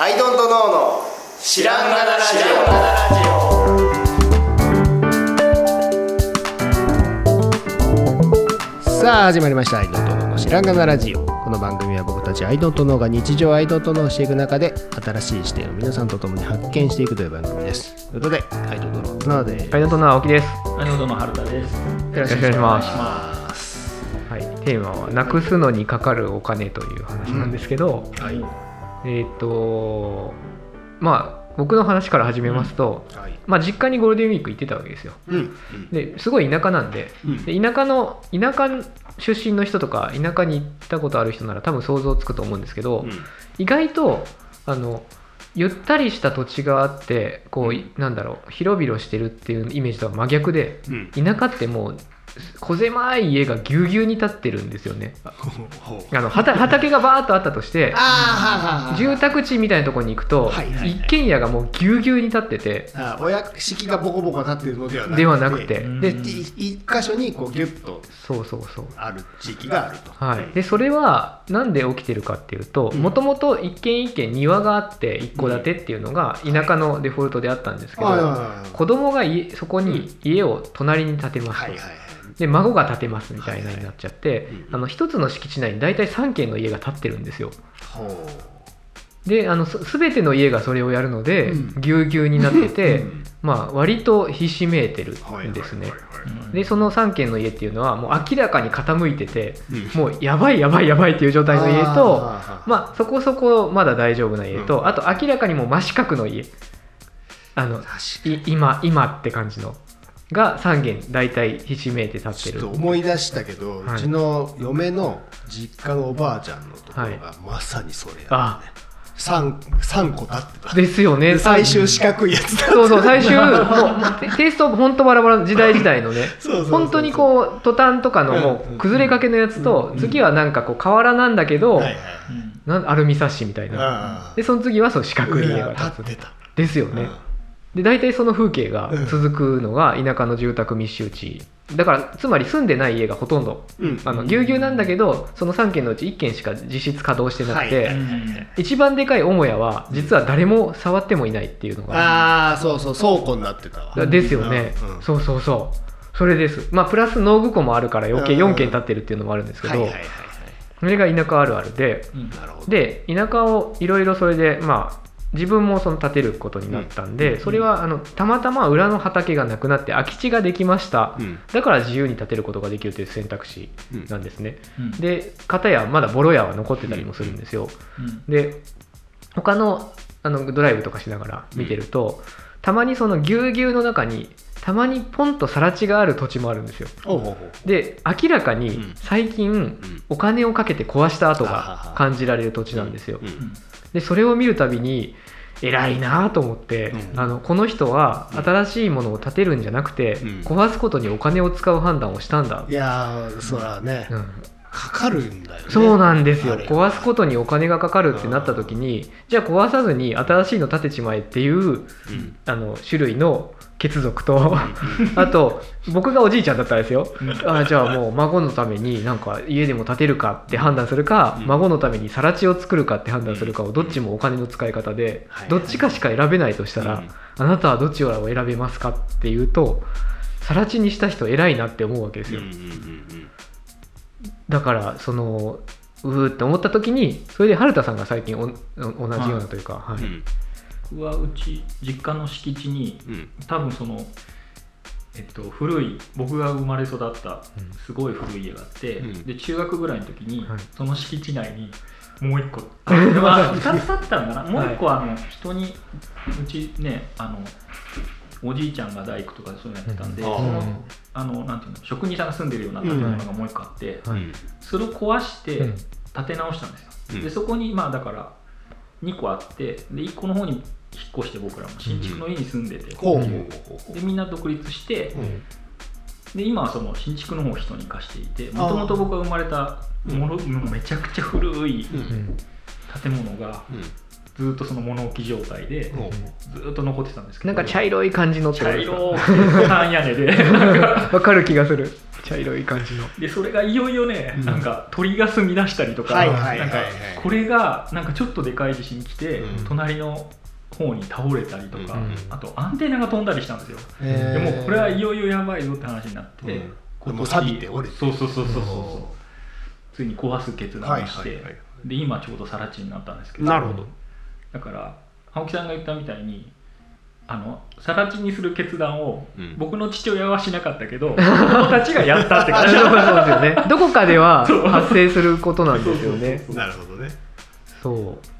アイドントノーの知らんがなラジオ。さあ始まりました。アイドントノーの知らんがなラジオ。この番組は僕たちアイドントノーが日常アイドントノーしていく中で新しい視点を皆さんと共に発見していくという番組です。ということでアイドントノーので。アイドントノー青木です。アイノードの春田です。よろしくお願いします。ます。はい、テーマはなくすのにかかるお金という話なんですけど、はいえっ、とまあ僕の話から始めますと、はい。まあ実家にゴールデンウィーク行ってたわけですよ。うん。ですごい田舎なんで、うん。で田舎の田舎出身の人とか田舎に行ったことある人なら多分想像つくと思うんですけど、うん。意外とあのゆったりした土地があってこう、なんだろう広々してるっていうイメージとは真逆でうん。田舎ってもう小狭い家がぎゅうぎゅうに立ってるんですよね。あの畑畑がバーッとあったとして住宅地みたいなところに行くと、はいはい一軒家がもうぎゅうぎゅうに立っててあお屋敷がボコボコ立っているのではなくて。ではなくて。うん。でい一箇所にこうギュッとそうそうそう。ある地域があると。はい、でそれはなんで起きてるかっていうとうん。もともと一軒一軒庭があって一戸建てっていうのが田舎のデフォルトであったんですけど、はい。はいはい子供が家そこに家を隣に建てますと、はいはいはいで孫が建てますみたいなになっちゃって、うんあの一つの敷地内に大体3軒の家が建ってるんですよ。ほであのす全ての家がそれをやるので、うん。ぎゅうぎゅうになってて、うん。まあ割とひしめいてるんですね、でその3軒の家っていうのはもう明らかに傾いててうん。もうやばいやばいやばいっていう状態の家とまあそこそこまだ大丈夫な家と、うん。あと明らかにもう真四角の家。あの今今って感じのが3軒大体ひしめいて立ってる。ちょっと思い出したけど、はい。うちの嫁の実家のおばあちゃんのところがまさにそれや、ねあ。三三個立ってた。ですよねで最終四角いやつだそうそう最終もうテテイスト本当バラバラ時代時代のね。本当にこうトタンとかのもうん。う崩れかけのやつと次はなんかこう瓦なんだけど、はいはい。なんアルミサッシみたいな。あでその次はそう四角い家上が立ってた。ですよね、で大体その風景が続くのが田舎の住宅密集地。だからつまり住んでない家がほとんどうん。あのぎゅうぎゅうなんだけどその3軒のうち1軒しか実質稼働してなくて、はい。一番でかい母屋は実は誰も触ってもいないっていうのがああそうそう倉庫になってたわ。だですよね、うん。うん。そうそうそう。それです。まあプラス農具庫もあるから余計うん。4軒建ってるっていうのもあるんですけど、それが田舎あるあるでで田舎をいろいろそれでまあ自分もその建てることになったんで、それはあのたまたま裏の畑がなくなって空き地ができました、うん。だから自由に建てることができるという選択肢なんですね、うん。で片やまだボロ屋は残ってたりもするんですよ、うん。で他のあのドライブとかしながら見てると、たまにそのぎゅうぎゅうの中にたまにポンと更地がある土地もあるんですよ。で明らかにうん。最近、ん。お金をかけて壊した跡がは感じられる土地なんですよ、うんでそれを見るたびに偉いなと思って、うん。あのこの人は新しいものを建てるんじゃなくて、うん。壊すことにお金を使う判断をしたんだ、いやーそらね、うん。かかるんだよね。そうなんですよ。壊すことにお金がかかるってなった時にじゃあ壊さずに新しいの建てちまえっていううん。あの種類の血族と。あと僕がおじいちゃんだったらですよ。あじゃあもう孫のためになんか家でも建てるかって判断するか、うん。孫のために更地を作るかって判断するかをどっちもお金の使い方で、はい。どっちかしか選べないとしたら、うん。あなたはどっちを選べますかっていうと更地にした人偉いなって思うわけですよ、だからそのうーって思った時にそれで春田さんが最近お同じようなというか、はい。うん僕はうち実家の敷地にうん。多分そのえっと古い僕が生まれ育ったすごい古い家があって、うん。で中学ぐらいの時に、はい。その敷地内にもう一個。あ2つあったんだな？もう一個あの人にうちねあのおじいちゃんが大工とかそういうのやってたんで、うん。そのうんあのなんていうの職人さんが住んでるような建物がもう一個あって、はい。うんそれを壊してうん。建て直したんですよ、うん。でそこにまあだから2個あってで1個の方に引っ越して僕らも新築の家に住んでて、でみんな独立して、うんで今はその新築の方を人に貸していてもともと僕が生まれたもの、めちゃくちゃ古いうんうん建物がうん。ずっとその物置状態でもずっと残ってたんですけど。なんか茶色い感じの茶色い半屋根で。わかる気がする。茶色い感じの。でそれがいよいよね、うん。なんか鳥が住み出したりとかこれがなんかちょっとでかい地震来て、うん。隣の方に倒れたりとか、うんあとアンテナが飛んだりしたんですよ、へー。でもこれはいよいよやばいぞって話になって、うん。今て折れて。そうそうそうそうそうおついに壊す決断をして、はいはいはいで今ちょうど更地になったんですけどなるほど。だから青木さんが言ったみたいにあの更地にする決断を、うん。僕の父親はしなかったけど 子供たちがやったって感じ。そうそうですよね。どこかでは 発生することなんですよね。なるほどね。そう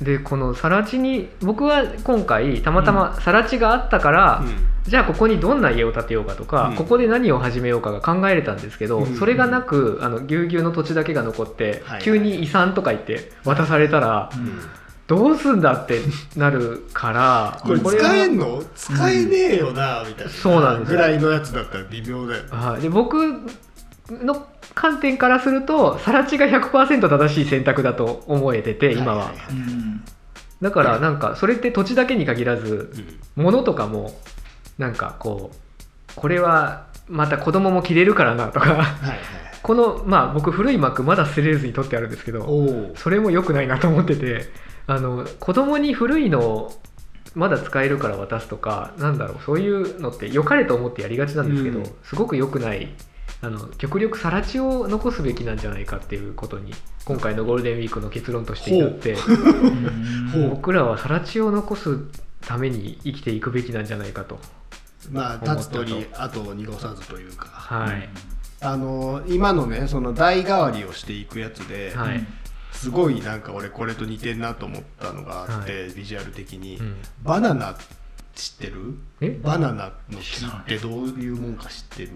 でこの更地に僕は今回たまたま更地があったから、じゃあここにどんな家を建てようかとか、うん。ここで何を始めようかが考えれたんですけど、うん。それがなくあのぎゅうぎゅうの土地だけが残って、はい。急に遺産とか言って渡されたら、うん。うんどうすんだってなるからこれは使えんの？使えねえよなみたいなそうなんですよ。ぐらいのやつだったら微妙だよ。はい、で僕の観点からすると更地が100%正しい選択だと思えてて今は,、いい。いうん。だからなんかそれって土地だけに限らずうん。物とかもなんかこうこれはまた子供も着れるからなとかはいはい。このまあ僕古い幕まだ捨てれずに取ってあるんですけどそれも良くないなと思っててあの子供に古いのをまだ使えるから渡すとかなんだろうそういうのって良かれと思ってやりがちなんですけど、うん。すごく良くないあの極力更地を残すべきなんじゃないかっていうことに今回のゴールデンウィークの結論として至って 僕らは更地を残すために生きていくべきなんじゃないかと。まあ立つ鳥後を濁さずというか。はい、あの今のねその代替わりをしていくやつで、はい。すごいなんか俺これと似てんなと思ったのがあって、ビジュアル的に、うん。バナナ知ってる？え？バナナの木ってどういうもんか知ってる？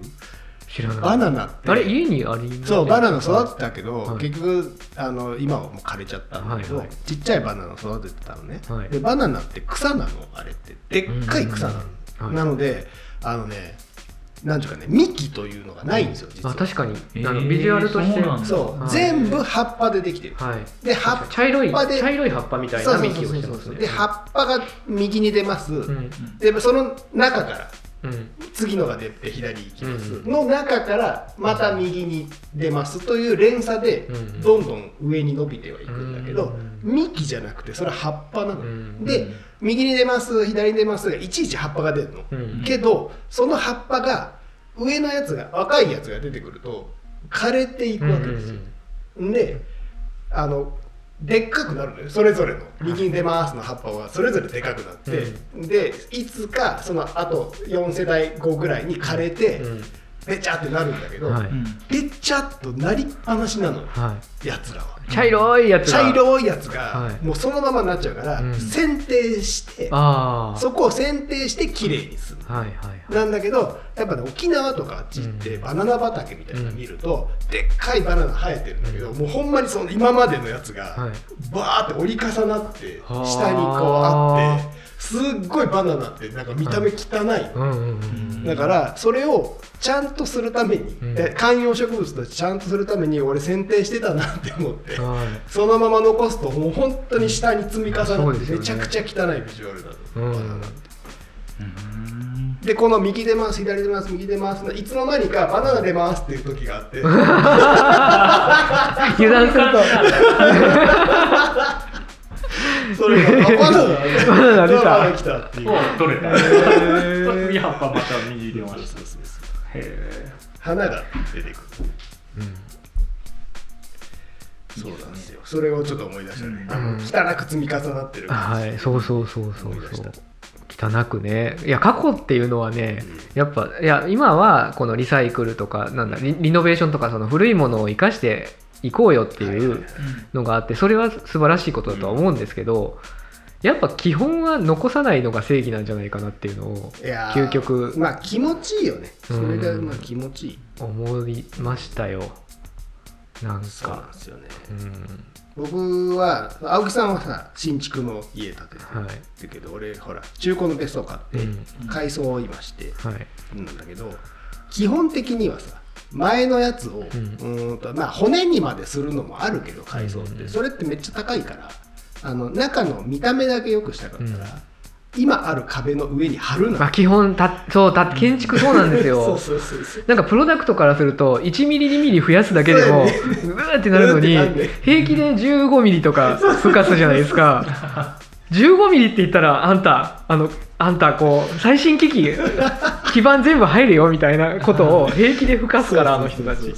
知らないバナナ。ってあれ家にありそうバナナ育ってたけど、はい。結局あの今はもう枯れちゃったんだけど、はいはい。ちっちゃいバナナを育ててたのね、はい。でバナナって草なのあれって。でっかい草なの、うん。はい。なのであのねなんていうかね幹というのがないんですよ実は。あ確かに、えーあのビジュアルとして。そうはい。全部葉っぱでできてる。はい、で葉っ茶色い茶色い葉っぱみたいな幹をしてますね。で葉っぱが右に出ます、うん。でその中からうん次のが出て左行きます、うんの中からまた右に出ますという連鎖でうん。どんどん上に伸びてはいくんだけど、うん。幹じゃなくてそれは葉っぱなの、うん。で右に出ます左に出ますがいちいち葉っぱが出るの、うん。けどその葉っぱが上のやつが若いやつが出てくると枯れていくわけですよ、であのでっかくなるのよそれぞれの。右に出ますの葉っぱはそれぞれでかくなって、でいつかそのあと4世代後ぐらいに枯れて、うんべちゃってなるんだけど、はい。うんべちゃっとなりっぱなしなのよはやつらは。い、茶色いやつが。茶色いやつがはい。もうそのままになっちゃうから、うん。剪定してああそこを剪定してきれいにする。はいはいはい。なんだけどやっぱね沖縄とかあっちってうん。バナナ畑みたいなの見ると、でっかいバナナ生えてるんだけど、もうほんまにその今までのやつがはい。バーって折り重なってはあ下にこうあってすっごいバナナってなんか見た目汚い、だからそれをちゃんとするために、うん。で観葉植物としてちゃんとするために俺剪定してたなって思って、はい。そのまま残すともう本当に下に積み重なってめちゃくちゃ汚いビジュアルなの、うんバナナってうん。でこの右出ます左出ます右出ますのいつの間にかバナナ出ますっていう時があって。油断する それがバナナバナナ出たバナナ来たっていう取れた次葉っぱまた右出ましたそうそうそうへえ花が出てくる。うんそうなんですよそれをちょっと思い出したね、うんあの汚く積み重なってる。感じはいそうそうそうそうそう汚くねいや過去っていうのはね、やっぱいや今はこのリサイクルとかなんだリリノベーションとかその古いものを生かしていこうよっていはいはいうのがあってそれは素晴らしいことだとは思うんですけど、やっぱ基本は残さないのが正義なんじゃないかなっていうのを究極まあ気持ちいいよね。それがうんまあ気持ちいい。思いましたよ。なんそうなんかですよね。うん。僕は青木さんはさ新築の家建ててはいるけど俺ほら中古の別荘買ってうん。改装を今してはい。るんだけど基本的にはさ前のやつを、うん。とまあ骨にまでするのもあるけど改装って、うんそれってめっちゃ高いからあの中の見た目だけ良くしたかったら、今ある壁の上に貼るな、まあ、基本たそうた建築そうなんですよ。そうそうそうそう。なんかプロダクトからすると1ミリ2ミリ増やすだけでもうわーってなるのに 平気で15ミリとか付加するじゃないですか 15ミリって言ったらあんたあのあんたこう最新機器 基板全部入るよみたいなことを平気で付加すからあの人たち。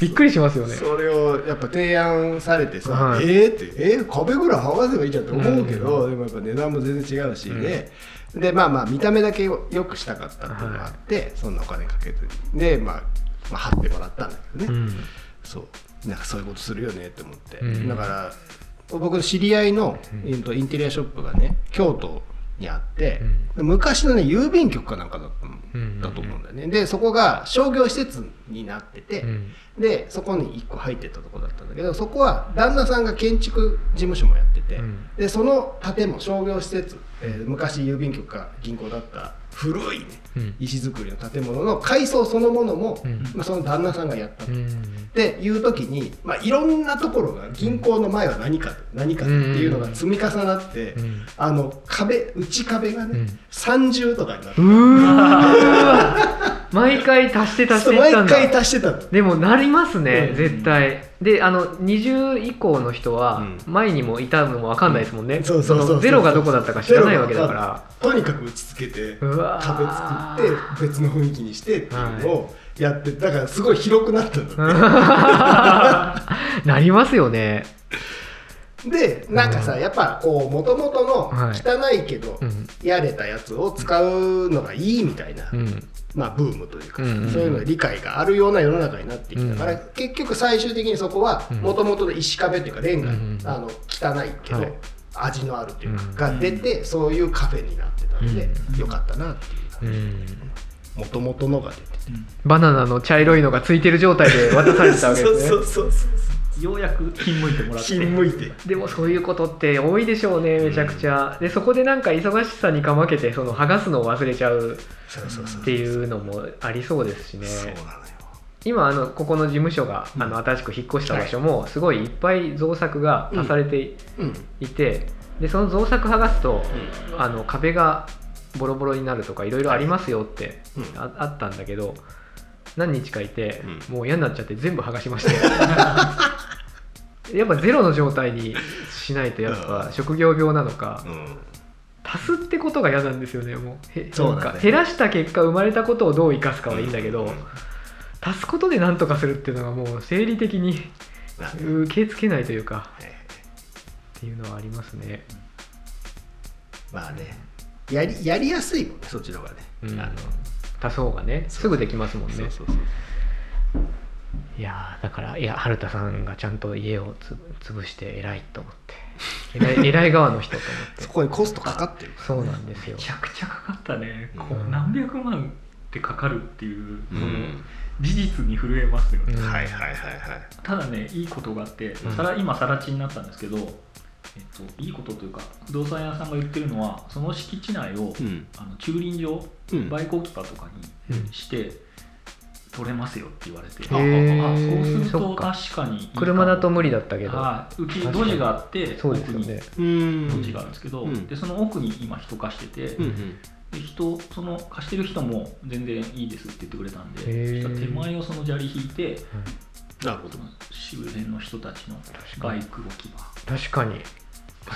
びっくりしますよね。それをやっぱ提案されてさ、はい。えーってえー壁ぐらい剥がせばいいじゃんって思うけど、でもやっぱ値段も全然違うしね、でまあまあ見た目だけよくしたかったっていうのがあって、そんなお金かけずにでまあ、まあ、貼ってもらったんだけどね、うん。そう。なんかそういうことするよねって思って、うん。だから僕の知り合いの、インテリアショップがね京都にあって、昔のね郵便局かなんかだったんうんだと思うんだよね、でそこが商業施設になってて、うん。でそこに1個入ってたとこだったんだけどそこは旦那さんが建築事務所もやってて、うん。でその建物商業施設、えー昔郵便局か銀行だった古い石造りの建物の改装そのものも、うん。まあ、その旦那さんがやった。と。うん。っていう時に、まあ、いろんなところが銀行の前は何か何かっていうのが積み重なって、うん。あの壁内壁がね、うん。三重とかになってうー 毎回足して足していったんだ。毎回足してたの。でもなりますね、うん。絶対。であの20以降の人はうん。前にもいたのも分かんないですもんね、そうそうそうそう。のゼロがどこだったか知らないわけだから。とにかく打ち付けて壁ー。作って別の雰囲気にしてっていうのをやってだからすごい広くなったんだねなりますよね。でなんかさやっぱこうもともとのはい。汚いけどうん。やれたやつを使うのがいいみたいな、うんまあ、ブームというか、うんうんうん。そういうの理解があるような世の中になってきたから、うん結局最終的にそこはうん。もともとの石壁っていうかレンガ、うんうんあの汚いけど、はい。味のあるっていううんか、が出てそういうカフェになってたので、うんよかったなっていううん。もともとのが出てて。バナナの茶色いのがついてる状態で渡されてたわけですね。そうそうそうようやく金向いてもらって。金向いて。でもそういうことって多いでしょうねめちゃくちゃ。でそこでなんか忙しさにかまけてその剥がすのを忘れちゃうっていうのもありそうですしね。そうなのよ。今あのここの事務所が、うん。あの新しく引っ越した場所もすごいいっぱい造作が足されてうん。いて、でその造作剥がすと、あの壁がボロボロになるとかいろいろありますよって、うん。ああったんだけど何日かいて、うもう嫌になっちゃって全部剥がしましたよ やっぱゼロの状態にしないとやっぱ職業病なのかうん。足すってことが嫌なんですよねもう。へそうだね。減らした結果生まれたことをどう生かすかはいいんだけど、うん。足すことで何とかするっていうのがもう生理的に受け付けないというかはいっていうのはありますね。まあね。やりやりやすいもんねそっちの方がね、うん。あの。足す方がねすぐできますもんね。そうそうそういやーだからいや春田さんがちゃんと家をつ潰して偉いと思って。偉い 偉い側の人と思って。そこにコストかかってる。そうなんですよ。めちゃくちゃかかったね、こううん。何百万ってかかるっていう、うん。その事実に震えますよね、うんはいはいはいはい。ただねいいことがあって、うん。さら今更地になったんですけど、えっと、いいことというか不動産屋さんが言ってるのはその敷地内を、うん。あの駐輪場、うん。バイク置き場とかうん。にして、取れますよって言われて、へー。あそうすると確かにいいかも。車だと無理だったけど。はい。うち路地があってそうですよね。う奥にん。路地があるんですけど、うん。でその奥に今人貸してて、うんうん。で人その貸してる人も全然いいですって言ってくれたんで手前をその砂利引いてなるほど。周辺の人たちのバイク置き場。確かに。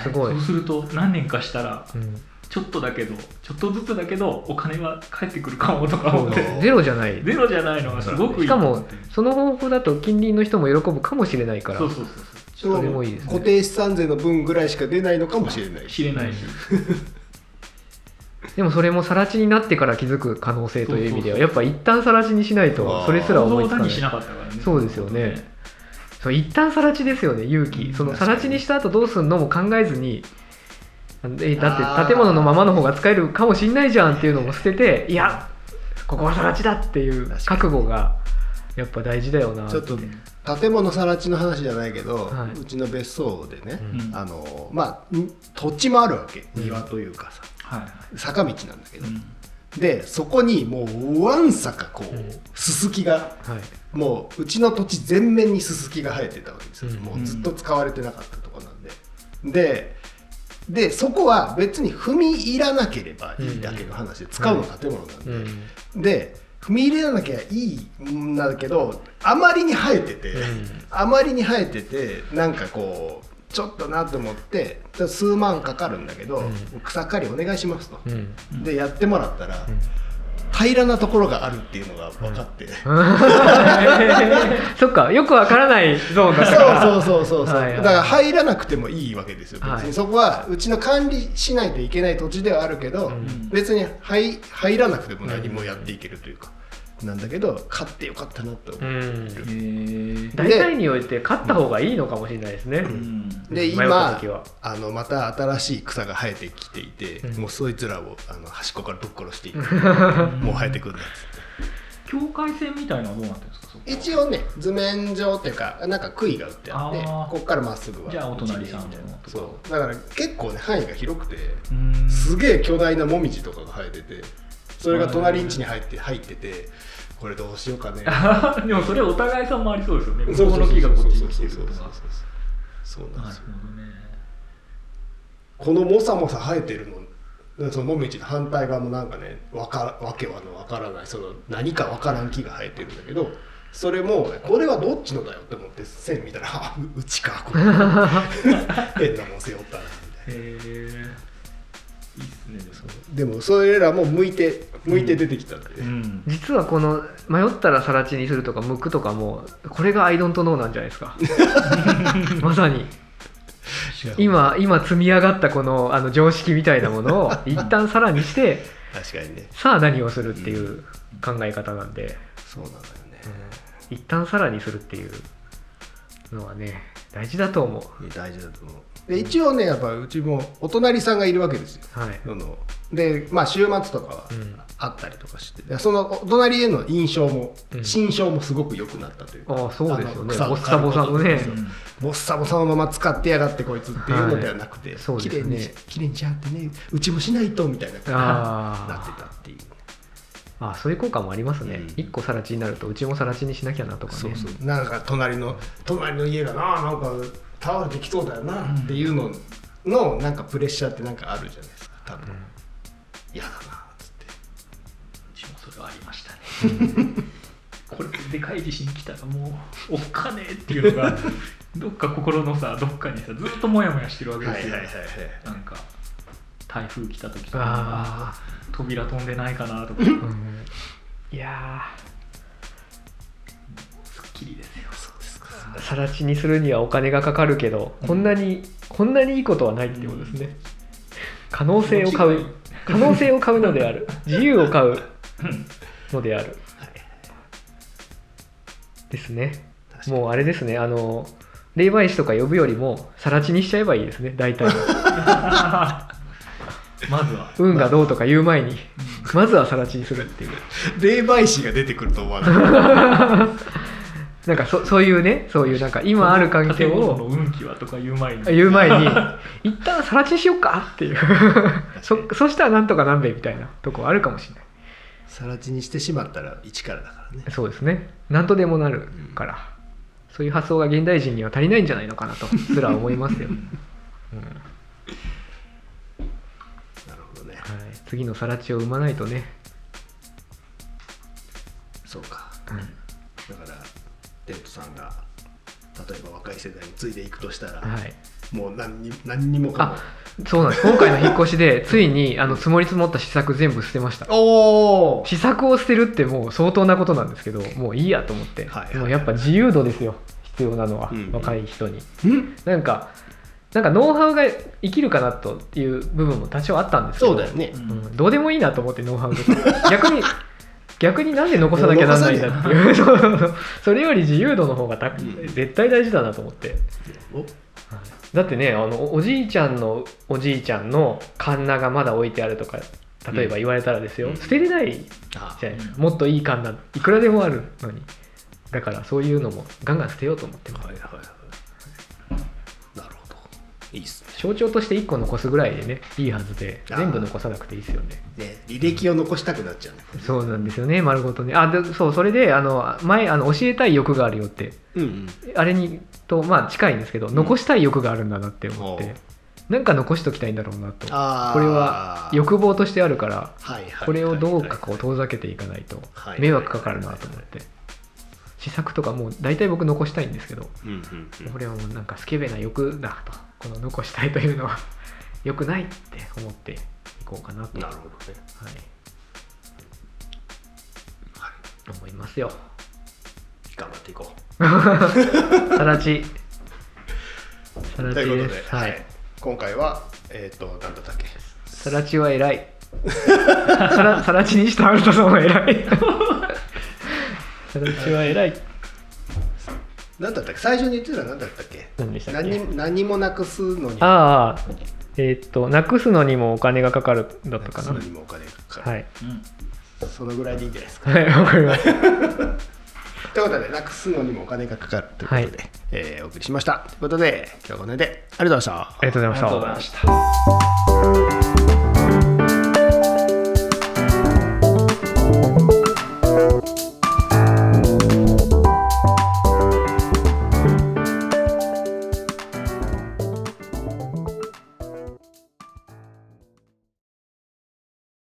すごい、そうすると何年かしたらうんちょっとだけどちょっとずつだけどお金は返ってくるかもとか思って。ゼロじゃない。ゼロじゃないのがすごくいい。しかもその方法だと近隣の人も喜ぶかもしれないからそうそうそうそそれもいいですね。固定資産税の分ぐらいしか出ないのかもしれないう知れないし。でもそれも更地になってから気づく可能性という意味ではやっぱ一旦更地にしないとそれすら思いつかない。しなかったからね。そうですよね。そう一旦更地ですよね勇気。その更地にした後どうすんのも考えずにえだって建物のままの方が使えるかもしんないじゃんっていうのも捨てていやここは更地だっていう覚悟がやっぱ大事だよなちょっと建物さら地の話じゃないけど、はい。うちの別荘でね、うん。あのまあん土地もあるわけ。庭というかさ。はいはい。坂道なんだけど、うん。でそこにもうわんさかこう、うん。すすきがはい。もううちの土地全面にすすきが生えてたわけですよ、うん。もうずっと使われてなかったとこなんで。ででそこは別に踏み入らなければいいだけの話で、使うの建物なんで、うん。で踏み入れなきゃいいんだけどあまりに生えてて、うん。あまりに生えててなんかこうちょっとなと思って数万かかるんだけど、うん。草刈りお願いしますと、うん。でやってもらったら、平らなところがあるっていうのが分かって、そっかよくわからないゾーンだから。そうそうそうそうそう、はいはい。だから入らなくてもいいわけですよ別に、はい。そこはうちの管理しないといけない土地ではあるけど、ん。別に入入らなくても何もやっていけるというか、なんだけど買ってよかったなと思う、大体において勝った方がいいのかもしれないですね、うん。で今あのまた新しい草が生えてきていて、うん。もうそいつらをあの端っこからぶっ殺していい もう生えてくるんだっつって。境界線みたいなのはどうなってるんですか？一応ね図面上っていうかなんか杭が打ってあってここからまっすぐはじゃあお隣さんの一輪みたいなとかそう。だから結構ね範囲が広くてうん。すげえ巨大なモミジとかが生えててそれが隣ん家に入って入っててこれどうしようかね。でもそれお互いさんもありそうですよね。向こうの木がこっちに来てるとかそうなんですよね。このもさもさ生えてるのそのもみじの反対側もなんかねわかわけはのわからない。その何かわからん木が生えてるんだけどそれもこれはどっちのだよって思って線見たらあううちかこれ。変なもん背負ったなみたいへえいいっすねでも。それらも向いて向いて出てきたんで、う。ん。実はこの迷ったら更地にするとか剥くとかもこれがアイドントノーなんじゃないですか。まさに。今今積み上がったこのあの常識みたいなものを一旦さらにして確かにね。さあ何をするっていう考え方なんで、そうなのよね、一旦さらにするっていうのはね大事だと思う。大事だと思うで一応ねやっぱうちもお隣さんがいるわけですよ。はい、そのでまあ週末とかはうん。あったりとかして、でそのお隣への印象も、うん。心象もすごく良くなったというか。ああそうですよね。ボッサボサのね。ボッサボサのまま使ってやがってこいつっていうのではなくて、はい。そう綺ですね。麗にし綺麗にしはってね。うちもしないとみたいな感じになってたっていう。あそういう効果もありますね、うん。一個さら地になるとうちもさら地にしなきゃなとかね。そうそう。なんか隣の隣の家がななんか倒れてきそうだよなっていうののなんかプレッシャーってなんかあるじゃないですか多分。嫌、だなっつって。うちもそれはありましたね。これでかい地震来たらもうおっかねえっていうのが どっか心のさどっかにさずっとモヤモヤしてるわけですよ、なんか台風来た時とかあ扉飛んでないかなとか。あ、うん、いやすっきりですよーさら地にするにはお金がかかるけど、こんなにこんなにいいことはないっていうことですね、可能性を買う。可能性を買うのである。自由を買う。のである。ですね。もうあれですね。あの霊媒師とか呼ぶよりもさら地にしちゃえばいいですね。大体。は まずは。運がどうとか言う前に。まずはさら地にするっていう。霊媒師が出てくると思わなかったなんかそそういうねそういうなんか今ある環境建物のを運気はとか言う前に。言う前に 一旦さら地にしようかっていう。そそしたらなんとかなんべみたいなとこあるかもしれない。さら地にしてしまったら一からだからね。そうですね。何とでもなるから、そういう発想が現代人には足りないんじゃないのかなとすら思いますよ、うん。なるほどね。はい、次のさら地を生まないとね、さんが例えば若い世代に継いでいくとしたら、はい、もう何に何にもかも。あそうなんです。今回の引っ越しで ついにあの積もり積もった試作全部捨てました。おお試作を捨てるってもう相当なことなんですけどもういいやと思って、はいはいもうやっぱ自由度ですよ。必要なのは、うん。若い人に。うん。なんかなんかノウハウが生きるかなという部分も多少あったんですけどそうだよね、うん。どうでもいいなと思ってノウハウとか。逆に逆になんで残さなきゃなんないんだっていう。それより自由度の方がたうん。絶対大事だなと思って。お。だってねあのおおじいちゃんのおじいちゃんのカンナがまだ置いてあるとか例えば言われたらですよ、うん。捨てれないじあゃない。ですかもっといいカンナいくらでもあるのに。だからそういうのもガンガン捨てようと思ってます。はいはいはいいいっすね。象徴として1個残すぐらいでねいいはずで全部残さなくていいですよね。ね履歴を残したくなっちゃうね。そうなんですよね丸ごとね。あでそうそれであの前あの教えたい欲があるよって。うんうん。あれにとまあ近いんですけど残したい欲があるんだなって思って、う。んなんか残しときたいんだろうなと。これは欲望としてあるからこれをどうかこう遠ざけていかないと。はい。迷惑かかるなと思って試作とかもう大体僕残したいんですけどうんうんうん。これはもうなんかスケベな欲だと。この残したいというのは 良くないって思っていこうかなと。なるほどね。はい。思いますよ。頑張っていこう。さらち。さらちということで、です。はい。今回はえっ、と何だったっけ？さらちは偉い。さらさらちにしたアルトさんは偉いさらちは偉い。何だったっけ？最初に言ってたの何だったっけ？何でしたっけ？何何もなくすのに。ああえーっとなくすのにもお金がかかるだったかな。なくすのにもお金がかかる、はい。うん、そのぐらいでいいんじゃないですか。はいわかりました。ということでなくすのにもお金がかかるということで、はい。えーお送りしました。ということで今日はこの辺でありがとうございました。ありがとうございました。ありがとうございました。